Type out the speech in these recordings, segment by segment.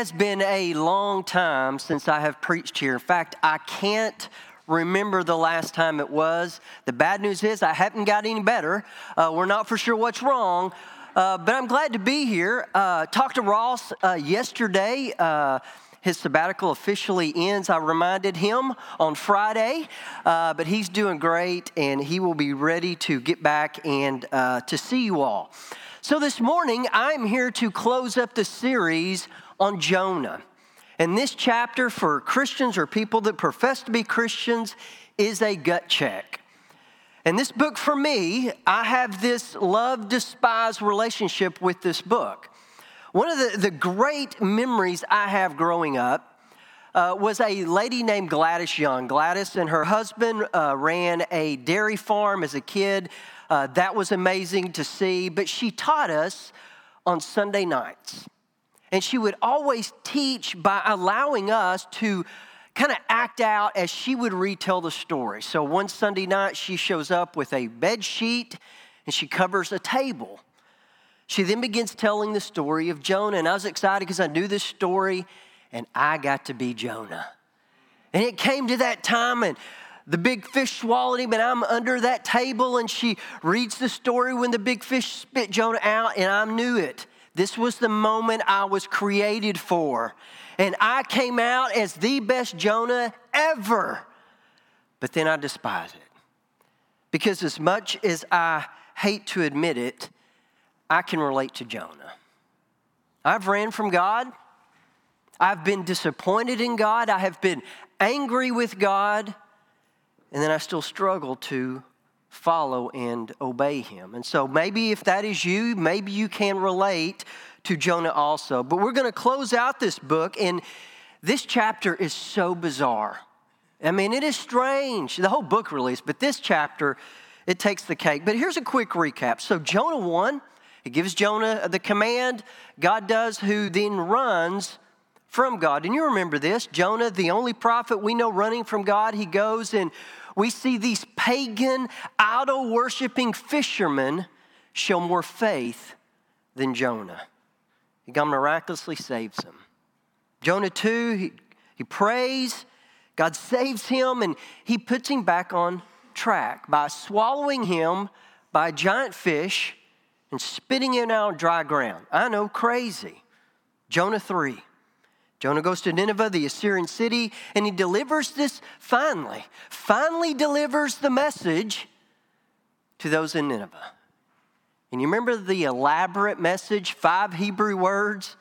It's been a long time since I have preached here. In fact, I can't remember the last time it was. The bad news is I haven't got any better. Uh, we're not for sure what's wrong, uh, but I'm glad to be here. Uh, talked to Ross uh, yesterday. Uh, his sabbatical officially ends. I reminded him on Friday, uh, but he's doing great and he will be ready to get back and to see you all. So, this morning, I'm here to close up the series on Jonah. And this chapter for Christians or people that profess to be Christians is a gut check. And this book for me, I have this love despise relationship with this book. One of the, the great memories I have growing up uh, was a lady named Gladys Young. Gladys and her husband uh, ran a dairy farm as a kid. Uh, that was amazing to see, but she taught us on Sunday nights. And she would always teach by allowing us to kind of act out as she would retell the story. So one Sunday night, she shows up with a bed sheet and she covers a table. She then begins telling the story of Jonah. And I was excited because I knew this story and I got to be Jonah. And it came to that time, and the big fish swallowed him, and I'm under that table, and she reads the story when the big fish spit Jonah out, and I knew it. This was the moment I was created for. And I came out as the best Jonah ever. But then I despise it. Because as much as I hate to admit it, I can relate to Jonah. I've ran from God. I've been disappointed in God. I have been angry with God. And then I still struggle to follow and obey him. And so maybe if that is you, maybe you can relate to Jonah also. But we're going to close out this book, and this chapter is so bizarre. I mean, it is strange. The whole book release, but this chapter, it takes the cake. But here's a quick recap. So Jonah 1, it gives Jonah the command, God does, who then runs from God. And you remember this Jonah, the only prophet we know running from God, he goes and we see these pagan, idol worshiping fishermen show more faith than Jonah. God miraculously saves him. Jonah 2, he, he prays, God saves him, and he puts him back on track by swallowing him by a giant fish and spitting him out on dry ground. I know, crazy. Jonah 3. Jonah goes to Nineveh, the Assyrian city, and he delivers this finally, finally delivers the message to those in Nineveh. And you remember the elaborate message, five Hebrew words?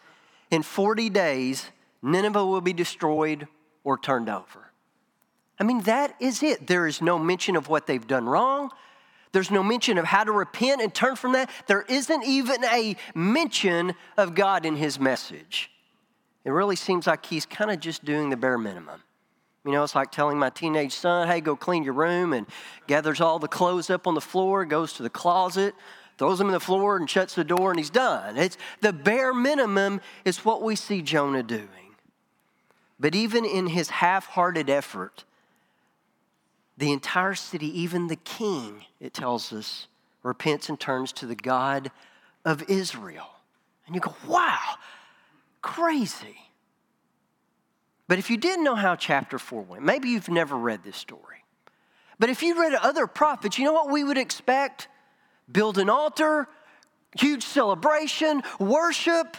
In 40 days, Nineveh will be destroyed or turned over. I mean, that is it. There is no mention of what they've done wrong. There's no mention of how to repent and turn from that. There isn't even a mention of God in his message. It really seems like he's kind of just doing the bare minimum. You know, it's like telling my teenage son, hey, go clean your room, and gathers all the clothes up on the floor, goes to the closet, throws them in the floor, and shuts the door, and he's done. It's the bare minimum is what we see Jonah doing. But even in his half hearted effort, the entire city, even the king, it tells us, repents and turns to the God of Israel. And you go, wow, crazy. But if you didn't know how chapter 4 went, maybe you've never read this story. But if you read other prophets, you know what we would expect? Build an altar, huge celebration, worship.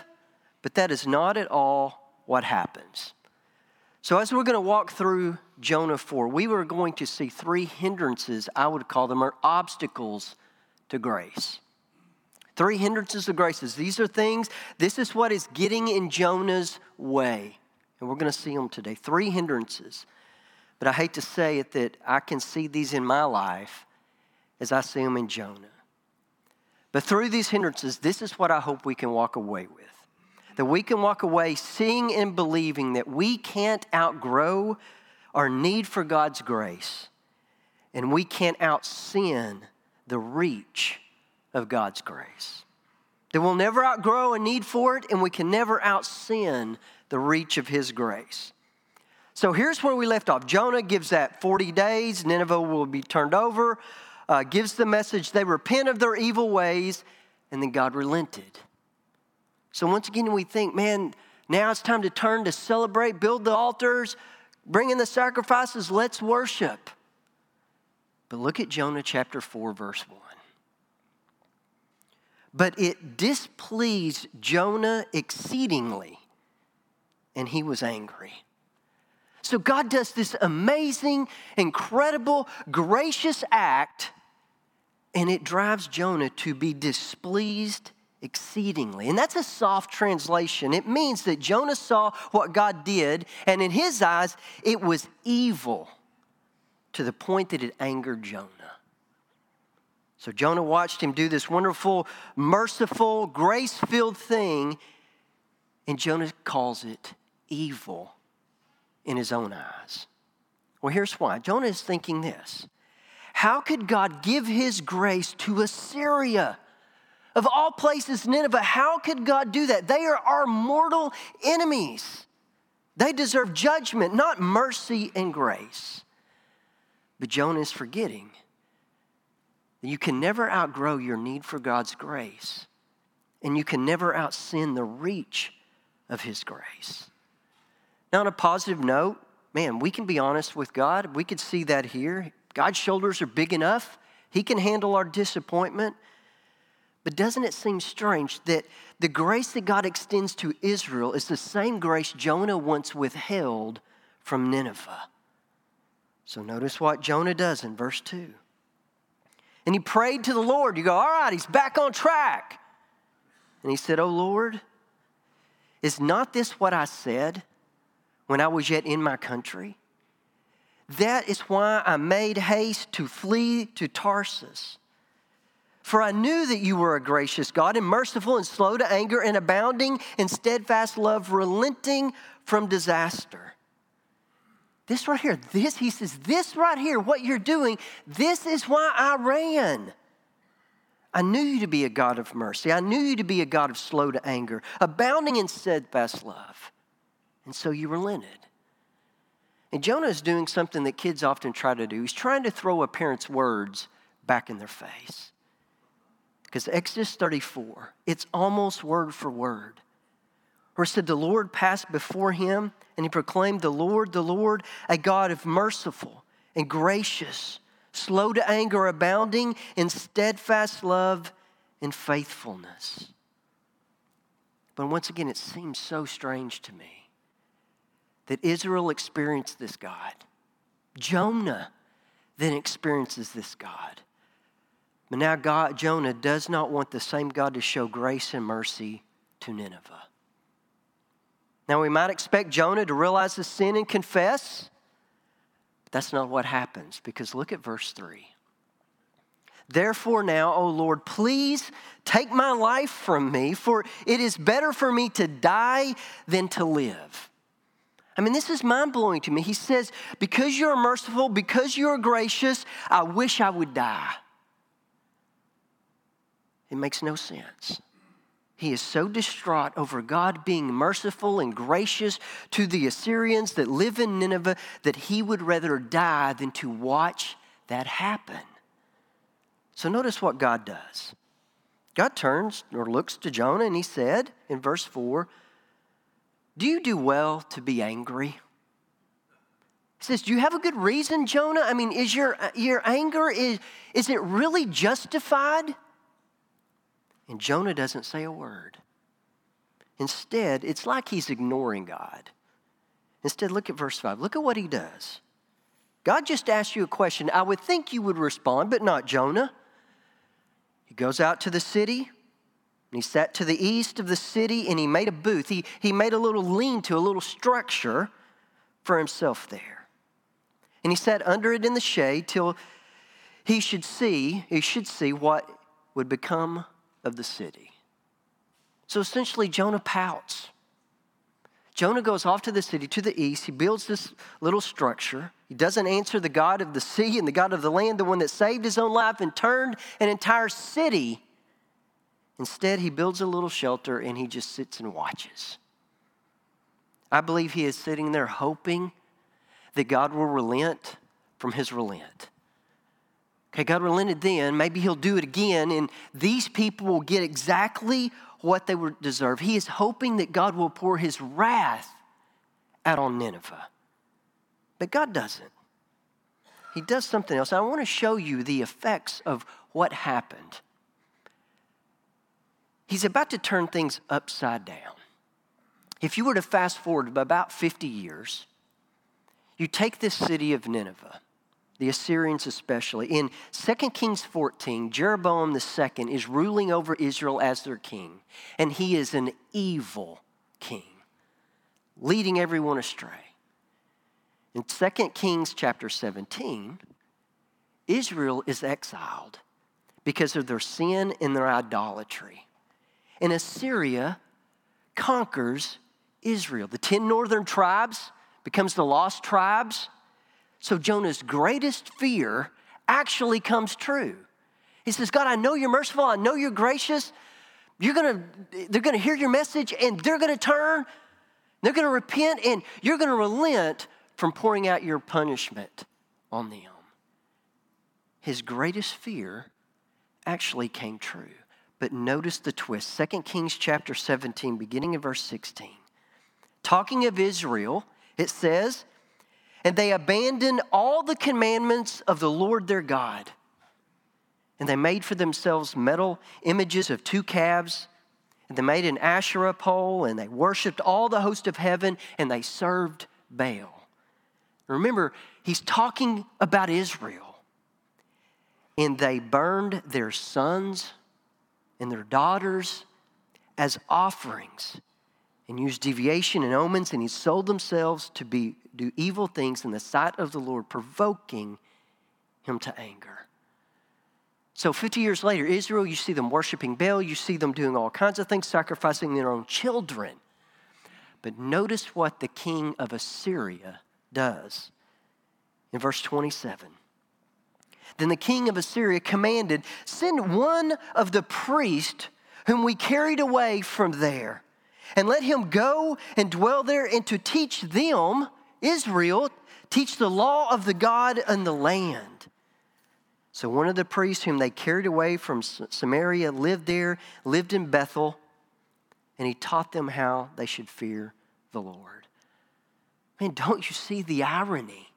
But that is not at all what happens. So, as we're going to walk through Jonah 4, we were going to see three hindrances, I would call them, or obstacles to grace. Three hindrances of graces. These are things, this is what is getting in Jonah's way. And we're going to see them today. Three hindrances. But I hate to say it that I can see these in my life as I see them in Jonah. But through these hindrances, this is what I hope we can walk away with. That we can walk away seeing and believing that we can't outgrow our need for God's grace, and we can't out sin the reach of God's grace. That we'll never outgrow a need for it, and we can never out sin the reach of His grace. So here's where we left off. Jonah gives that 40 days, Nineveh will be turned over, uh, gives the message they repent of their evil ways, and then God relented. So once again, we think, man, Now it's time to turn to celebrate, build the altars, bring in the sacrifices, let's worship. But look at Jonah chapter 4, verse 1. But it displeased Jonah exceedingly, and he was angry. So God does this amazing, incredible, gracious act, and it drives Jonah to be displeased exceedingly. And that's a soft translation. It means that Jonah saw what God did, and in his eyes, it was evil to the point that it angered Jonah. So Jonah watched him do this wonderful, merciful, grace filled thing, and Jonah calls it evil in his own eyes. Well, here's why Jonah is thinking this How could God give his grace to Assyria? Of all places, Nineveh, how could God do that? They are our mortal enemies. They deserve judgment, not mercy and grace. But Jonah is forgetting you can never outgrow your need for God's grace, and you can never outsin the reach of His grace. Now, on a positive note, man, we can be honest with God. We could see that here. God's shoulders are big enough, He can handle our disappointment. But doesn't it seem strange that the grace that God extends to Israel is the same grace Jonah once withheld from Nineveh? So notice what Jonah does in verse 2. And he prayed to the Lord. You go, all right, he's back on track. And he said, Oh Lord, is not this what I said when I was yet in my country? That is why I made haste to flee to Tarshish. For I knew that you were a gracious God and merciful and slow to anger and abounding in steadfast love, relenting from disaster. This right here, this, he says, this right here, what you're doing, this is why I ran. I knew you to be a God of mercy. I knew you to be a God of slow to anger, abounding in steadfast love. And so you relented. And Jonah is doing something that kids often try to do. He's trying to throw a parent's words back in their face. Because Exodus 34, it's almost word for word. Where it said, The Lord passed before him and he proclaimed, The Lord, the Lord, a God of merciful and gracious, slow to anger, abounding in steadfast love and faithfulness. But once again, it seems so strange to me that Israel experienced this God. Jonah then experiences this God. But now God, Jonah does not want the same God to show grace and mercy to Nineveh. Now, we might expect Jonah to realize his sin and confess, but that's not what happens because look at verse 3. Therefore, now, O Lord, please take my life from me, for it is better for me to die than to live. I mean, this is mind blowing to me. He says, Because you're merciful, because you're gracious, I wish I would die. It makes no sense. He is so distraught over God being merciful and gracious to the Assyrians that live in Nineveh that he would rather die than to watch that happen. So notice what God does. God turns or looks to Jonah and he said in verse 4 Do you do well to be angry? He says, Do you have a good reason, Jonah? I mean, is your, your anger, is, is it really justified? And Jonah doesn't say a word. Instead, it's like he's ignoring God. Instead, look at verse 5. Look at what he does. God just asked you a question. I would think you would respond, but not Jonah. He goes out to the city, and he sat to the east of the city, and he made a booth. He, he made a little lean to, a little structure for himself there. And he sat under it in the shade till he should see, he should see what would become of the city. So essentially, Jonah pouts. Jonah goes off to the city to the east. He builds this little structure. He doesn't answer the God of the sea and the God of the land, the one that saved his own life and turned an entire city. Instead, he builds a little shelter and he just sits and watches. I believe he is sitting there hoping that God will relent from his relent. God relented then. Maybe He'll do it again, and these people will get exactly what they would deserve. He is hoping that God will pour his wrath out on Nineveh. But God doesn't. He does something else. I want to show you the effects of what happened. He's about to turn things upside down. If you were to fast forward about 50 years, you take this city of Nineveh, the Assyrians especially. In 2 Kings 14, Jeroboam II is ruling over Israel as their king, and he is an evil king, leading everyone astray. In 2 Kings chapter 17, Israel is exiled because of their sin and their idolatry. And Assyria conquers Israel. The 10 northern tribes becomes the lost tribes. So Jonah's greatest fear actually comes true. He says, God, I know you're merciful. I know you're gracious. You're gonna, they're gonna hear your message and they're gonna turn. They're gonna repent and you're gonna relent from pouring out your punishment on them. His greatest fear actually came true. But notice the twist. 2 Kings chapter 17, beginning in verse 16. Talking of Israel, it says, And they abandoned all the commandments of the Lord their God. And they made for themselves metal images of two calves. And they made an Asherah pole, and they worshiped all the host of heaven, and they served Baal. Remember, he's talking about Israel. And they burned their sons and their daughters as offerings and used divination and omens, and he sold themselves to be, do evil things in the sight of the Lord, provoking him to anger. So 50 years later, Israel, you see them worshiping Baal, you see them doing all kinds of things, sacrificing their own children. But notice what the king of Assyria does. In verse 27, then the king of Assyria commanded, Send one of the priests whom we carried away from there, and let him go and dwell there, and to teach them, Israel, teach the law of the God and the land. So one of the priests whom they carried away from Samaria lived there, lived in Bethel, and he taught them how they should fear the Lord. Man, don't you see the irony?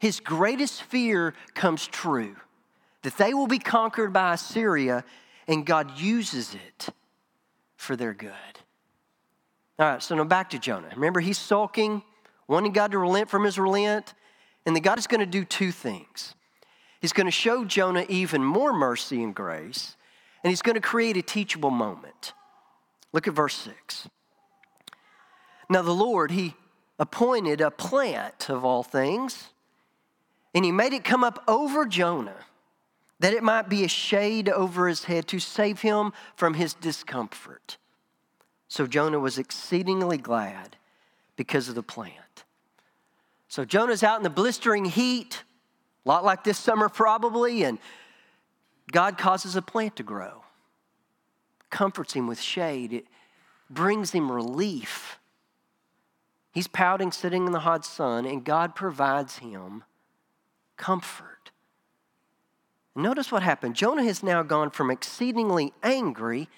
his greatest fear comes true that they will be conquered by Assyria, and God uses it for their good. All right, so now back to Jonah. Remember, he's sulking, wanting God to relent from his relent, and then God is going to do two things. He's going to show Jonah even more mercy and grace, and he's going to create a teachable moment. Look at verse 6. Now, the Lord, he appointed a plant of all things and he made it come up over Jonah, that it might be a shade over his head to save him from his discomfort. So Jonah was exceedingly glad because of the plant. So Jonah's out in the blistering heat, a lot like this summer probably, and God causes a plant to grow, comforts him with shade, it brings him relief. He's pouting, sitting in the hot sun, and God provides him comfort. Notice what happened. Jonah has now gone from exceedingly angry,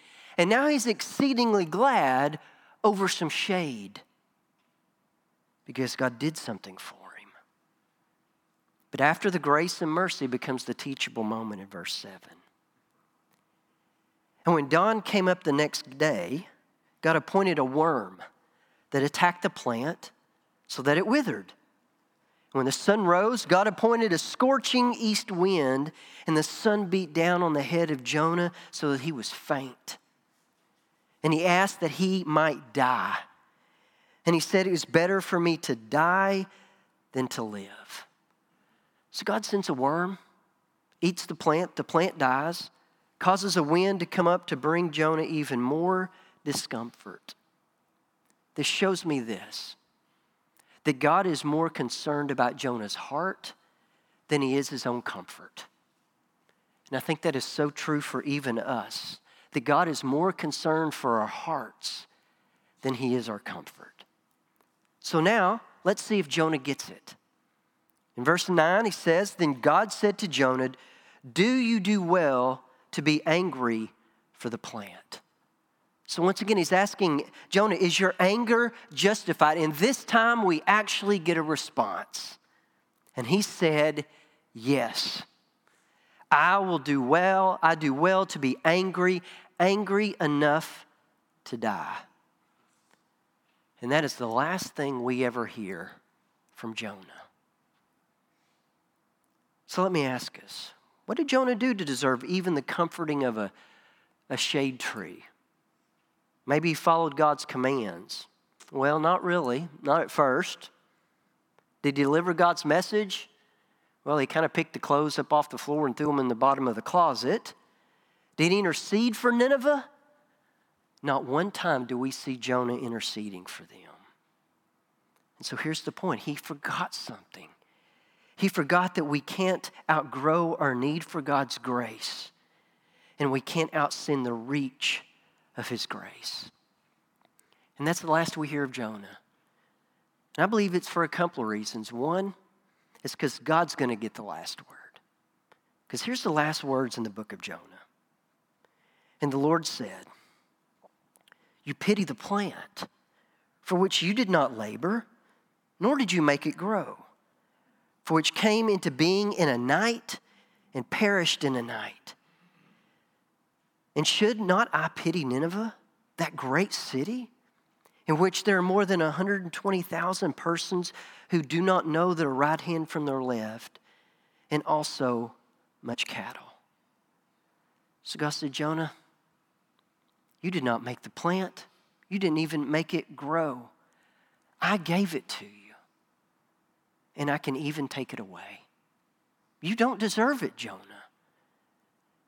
and now he's exceedingly glad over some shade because God did something for him. But after the grace and mercy becomes the teachable moment in verse 7. And when dawn came up the next day, God appointed a worm that attacked the plant so that it withered. When the sun rose, God appointed a scorching east wind, and the sun beat down on the head of Jonah so that he was faint. And he asked that he might die. And he said, It was better for me to die than to live. So God sends a worm, eats the plant, the plant dies, causes a wind to come up to bring Jonah even more discomfort. This shows me this that God is more concerned about Jonah's heart than he is his own comfort. And I think that is so true for even us that God is more concerned for our hearts than he is our comfort. So now, let's see if Jonah gets it. In verse 9, he says, Then God said to Jonah, Do you do well to be angry for the plant? So, once again, he's asking Jonah, is your anger justified? And this time we actually get a response. And he said, Yes. I will do well. I do well to be angry, angry enough to die. And that is the last thing we ever hear from Jonah. So let me ask us what did Jonah do to deserve even the comforting of a, a shade tree? Maybe he followed God's commands. Well, not really, not at first. Did he deliver God's message? Well, he kind of picked the clothes up off the floor and threw them in the bottom of the closet. Did he intercede for Nineveh? Not one time do we see Jonah interceding for them. And so here's the point he forgot something. He forgot that we can't outgrow our need for God's grace, and we can't outsin the reach of His grace. And that's the last we hear of Jonah. And I believe it's for a couple of reasons. One, it's because God's going to get the last word. Because here's the last words in the book of Jonah. And the Lord said, You pity the plant for which you did not labor, nor did you make it grow, for which came into being in a night and perished in a night. And should not I pity Nineveh, that great city, in which there are more than 120,000 persons who do not know their right hand from their left, and also much cattle? So God said, Jonah, you did not make the plant, you didn't even make it grow. I gave it to you, and I can even take it away. You don't deserve it, Jonah.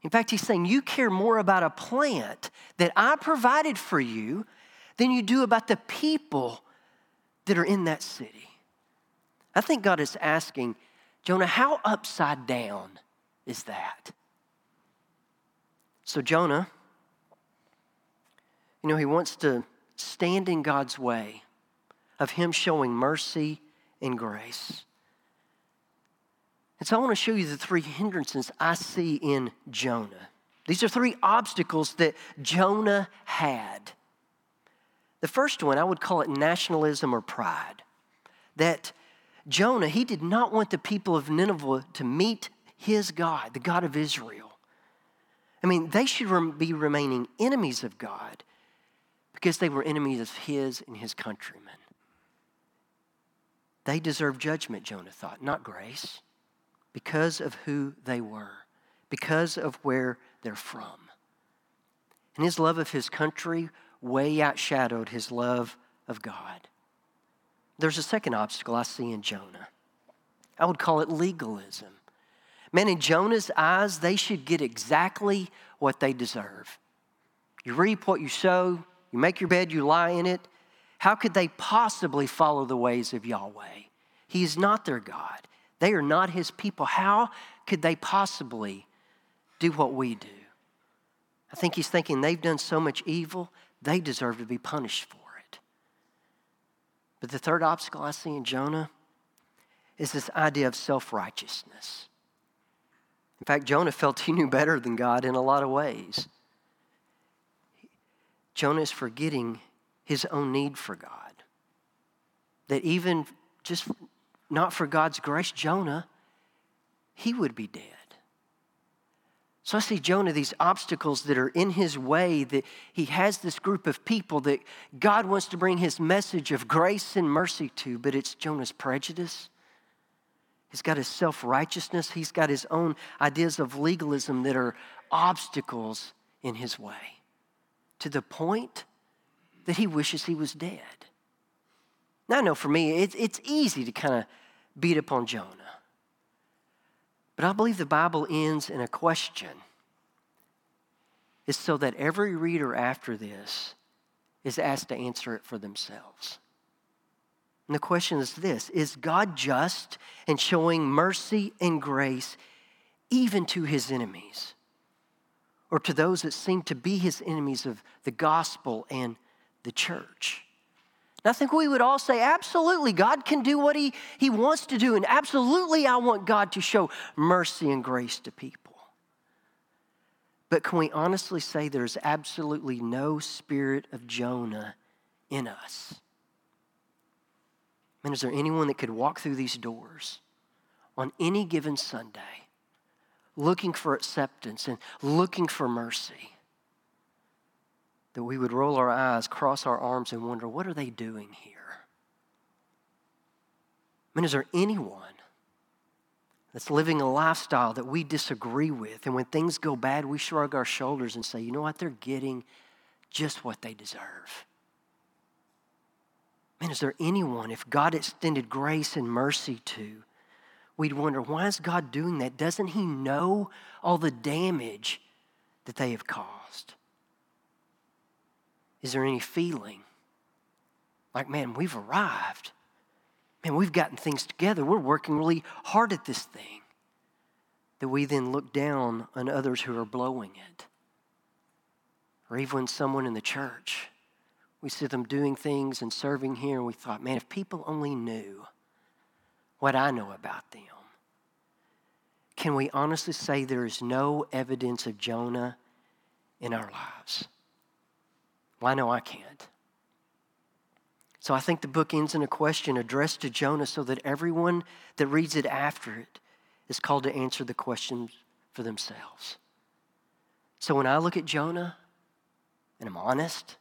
In fact, he's saying, You care more about a plant that I provided for you than you do about the people that are in that city. I think God is asking, Jonah, how upside down is that? So, Jonah, you know, he wants to stand in God's way of him showing mercy and grace. And so I want to show you the three hindrances I see in Jonah. These are three obstacles that Jonah had. The first one, I would call it nationalism or pride. That Jonah, he did not want the people of Nineveh to meet his God, the God of Israel. I mean, they should be remaining enemies of God because they were enemies of his and his countrymen. They deserve judgment, Jonah thought, not grace because of who they were, because of where they're from. And his love of his country way outshadowed his love of God. There's a second obstacle I see in Jonah. I would call it legalism. Man, in Jonah's eyes, they should get exactly what they deserve. You reap what you sow, you make your bed, you lie in it. How could they possibly follow the ways of Yahweh? He is not their God. They are not his people. How could they possibly do what we do? I think he's thinking they've done so much evil, they deserve to be punished for it. But the third obstacle I see in Jonah is this idea of self righteousness. In fact, Jonah felt he knew better than God in a lot of ways. Jonah is forgetting his own need for God. That even just not for God's grace, Jonah, he would be dead. So I see Jonah, these obstacles that are in his way, that he has this group of people that God wants to bring his message of grace and mercy to, but it's Jonah's prejudice. He's got his self righteousness, he's got his own ideas of legalism that are obstacles in his way to the point that he wishes he was dead. Now, I know for me, it's, it's easy to kind of beat upon Jonah. But I believe the Bible ends in a question. It's so that every reader after this is asked to answer it for themselves. And the question is this Is God just and showing mercy and grace even to his enemies? Or to those that seem to be his enemies of the gospel and the church? And I think we would all say, absolutely, God can do what he, he wants to do. And absolutely, I want God to show mercy and grace to people. But can we honestly say there's absolutely no spirit of Jonah in us? Man, is there anyone that could walk through these doors on any given Sunday looking for acceptance and looking for mercy? That we would roll our eyes, cross our arms, and wonder, what are they doing here? I mean, is there anyone that's living a lifestyle that we disagree with, and when things go bad, we shrug our shoulders and say, you know what, they're getting just what they deserve? Man, is there anyone, if God extended grace and mercy to, we'd wonder, why is God doing that? Doesn't He know all the damage that they have caused? Is there any feeling like, man, we've arrived? Man, we've gotten things together. We're working really hard at this thing. That we then look down on others who are blowing it. Or even someone in the church, we see them doing things and serving here, and we thought, man, if people only knew what I know about them. Can we honestly say there is no evidence of Jonah in our lives? Well, I know I can't. So I think the book ends in a question addressed to Jonah so that everyone that reads it after it is called to answer the questions for themselves. So when I look at Jonah and I'm honest,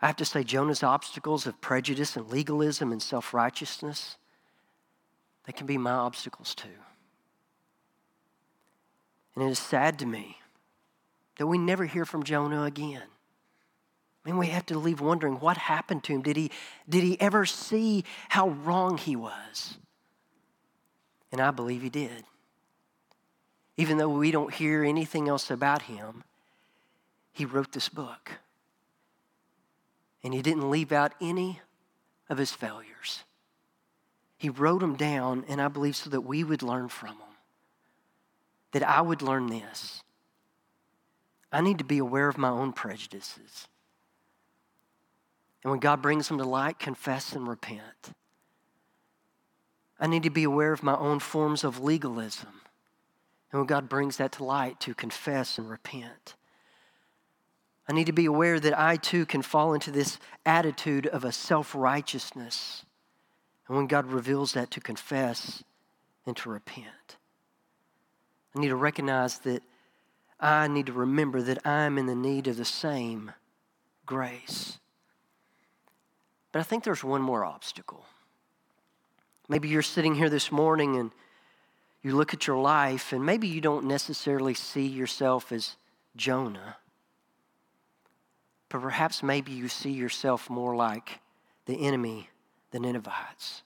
I have to say Jonah's obstacles of prejudice and legalism and self righteousness, they can be my obstacles too. And it is sad to me that we never hear from Jonah again. I mean, we have to leave wondering what happened to him. Did he, did he ever see how wrong he was? And I believe he did. Even though we don't hear anything else about him, he wrote this book. And he didn't leave out any of his failures. He wrote them down, and I believe so that we would learn from them. That I would learn this. I need to be aware of my own prejudices. And when God brings them to light, confess and repent. I need to be aware of my own forms of legalism. And when God brings that to light, to confess and repent. I need to be aware that I too can fall into this attitude of a self righteousness. And when God reveals that, to confess and to repent. I need to recognize that I need to remember that I'm in the need of the same grace. But I think there's one more obstacle. Maybe you're sitting here this morning and you look at your life, and maybe you don't necessarily see yourself as Jonah, but perhaps maybe you see yourself more like the enemy, the Ninevites.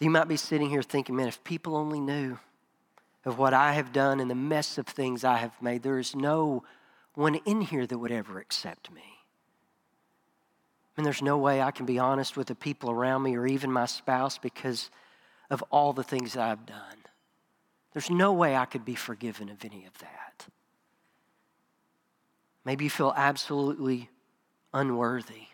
You might be sitting here thinking, man, if people only knew of what I have done and the mess of things I have made, there is no one in here that would ever accept me. And there's no way I can be honest with the people around me or even my spouse because of all the things I've done. There's no way I could be forgiven of any of that. Maybe you feel absolutely unworthy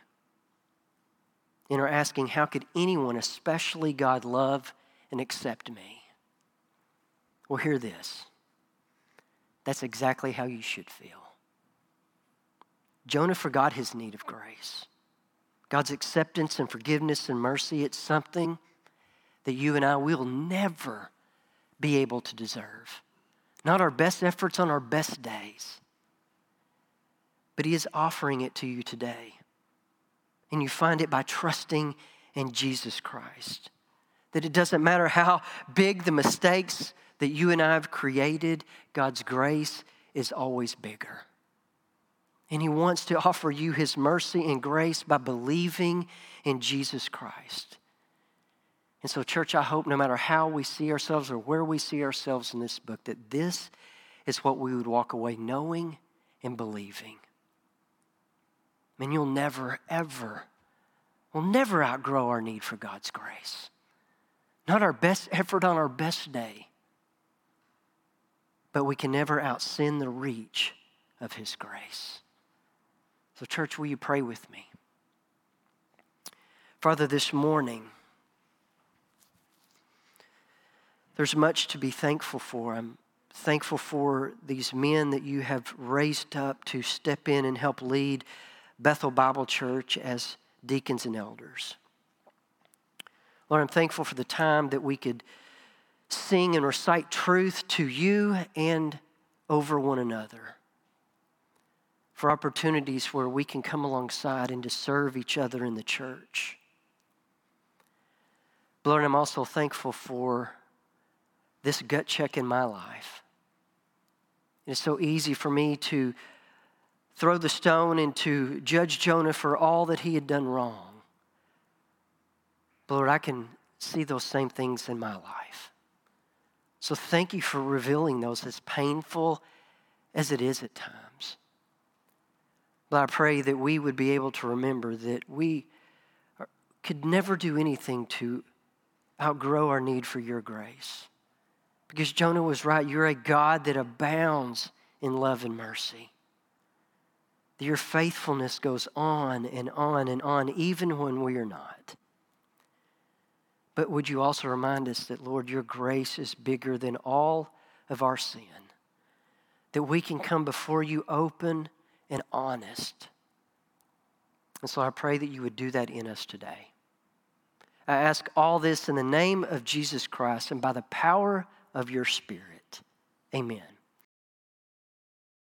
and are asking, how could anyone, especially God, love and accept me? Well, hear this. That's exactly how you should feel. Jonah forgot his need of grace. God's acceptance and forgiveness and mercy, it's something that you and I will never be able to deserve. Not our best efforts on our best days, but He is offering it to you today. And you find it by trusting in Jesus Christ. That it doesn't matter how big the mistakes that you and I have created, God's grace is always bigger. And He wants to offer you His mercy and grace by believing in Jesus Christ. And so, church, I hope no matter how we see ourselves or where we see ourselves in this book, that this is what we would walk away knowing and believing. Mean, you'll never, ever, we'll never outgrow our need for God's grace. Not our best effort on our best day, but we can never outsin the reach of His grace. So, church, will you pray with me? Father, this morning, there's much to be thankful for. I'm thankful for these men that you have raised up to step in and help lead Bethel Bible Church as deacons and elders. Lord, I'm thankful for the time that we could sing and recite truth to you and over one another. For opportunities where we can come alongside and to serve each other in the church. Lord, I'm also thankful for this gut check in my life. It's so easy for me to throw the stone and to judge Jonah for all that he had done wrong. But Lord, I can see those same things in my life. So thank you for revealing those as painful as it is at times. But I pray that we would be able to remember that we could never do anything to outgrow our need for your grace. Because Jonah was right. You're a God that abounds in love and mercy. Your faithfulness goes on and on and on, even when we are not. But would you also remind us that, Lord, your grace is bigger than all of our sin? That we can come before you open and honest. And so I pray that you would do that in us today. I ask all this in the name of Jesus Christ and by the power of your Spirit. Amen.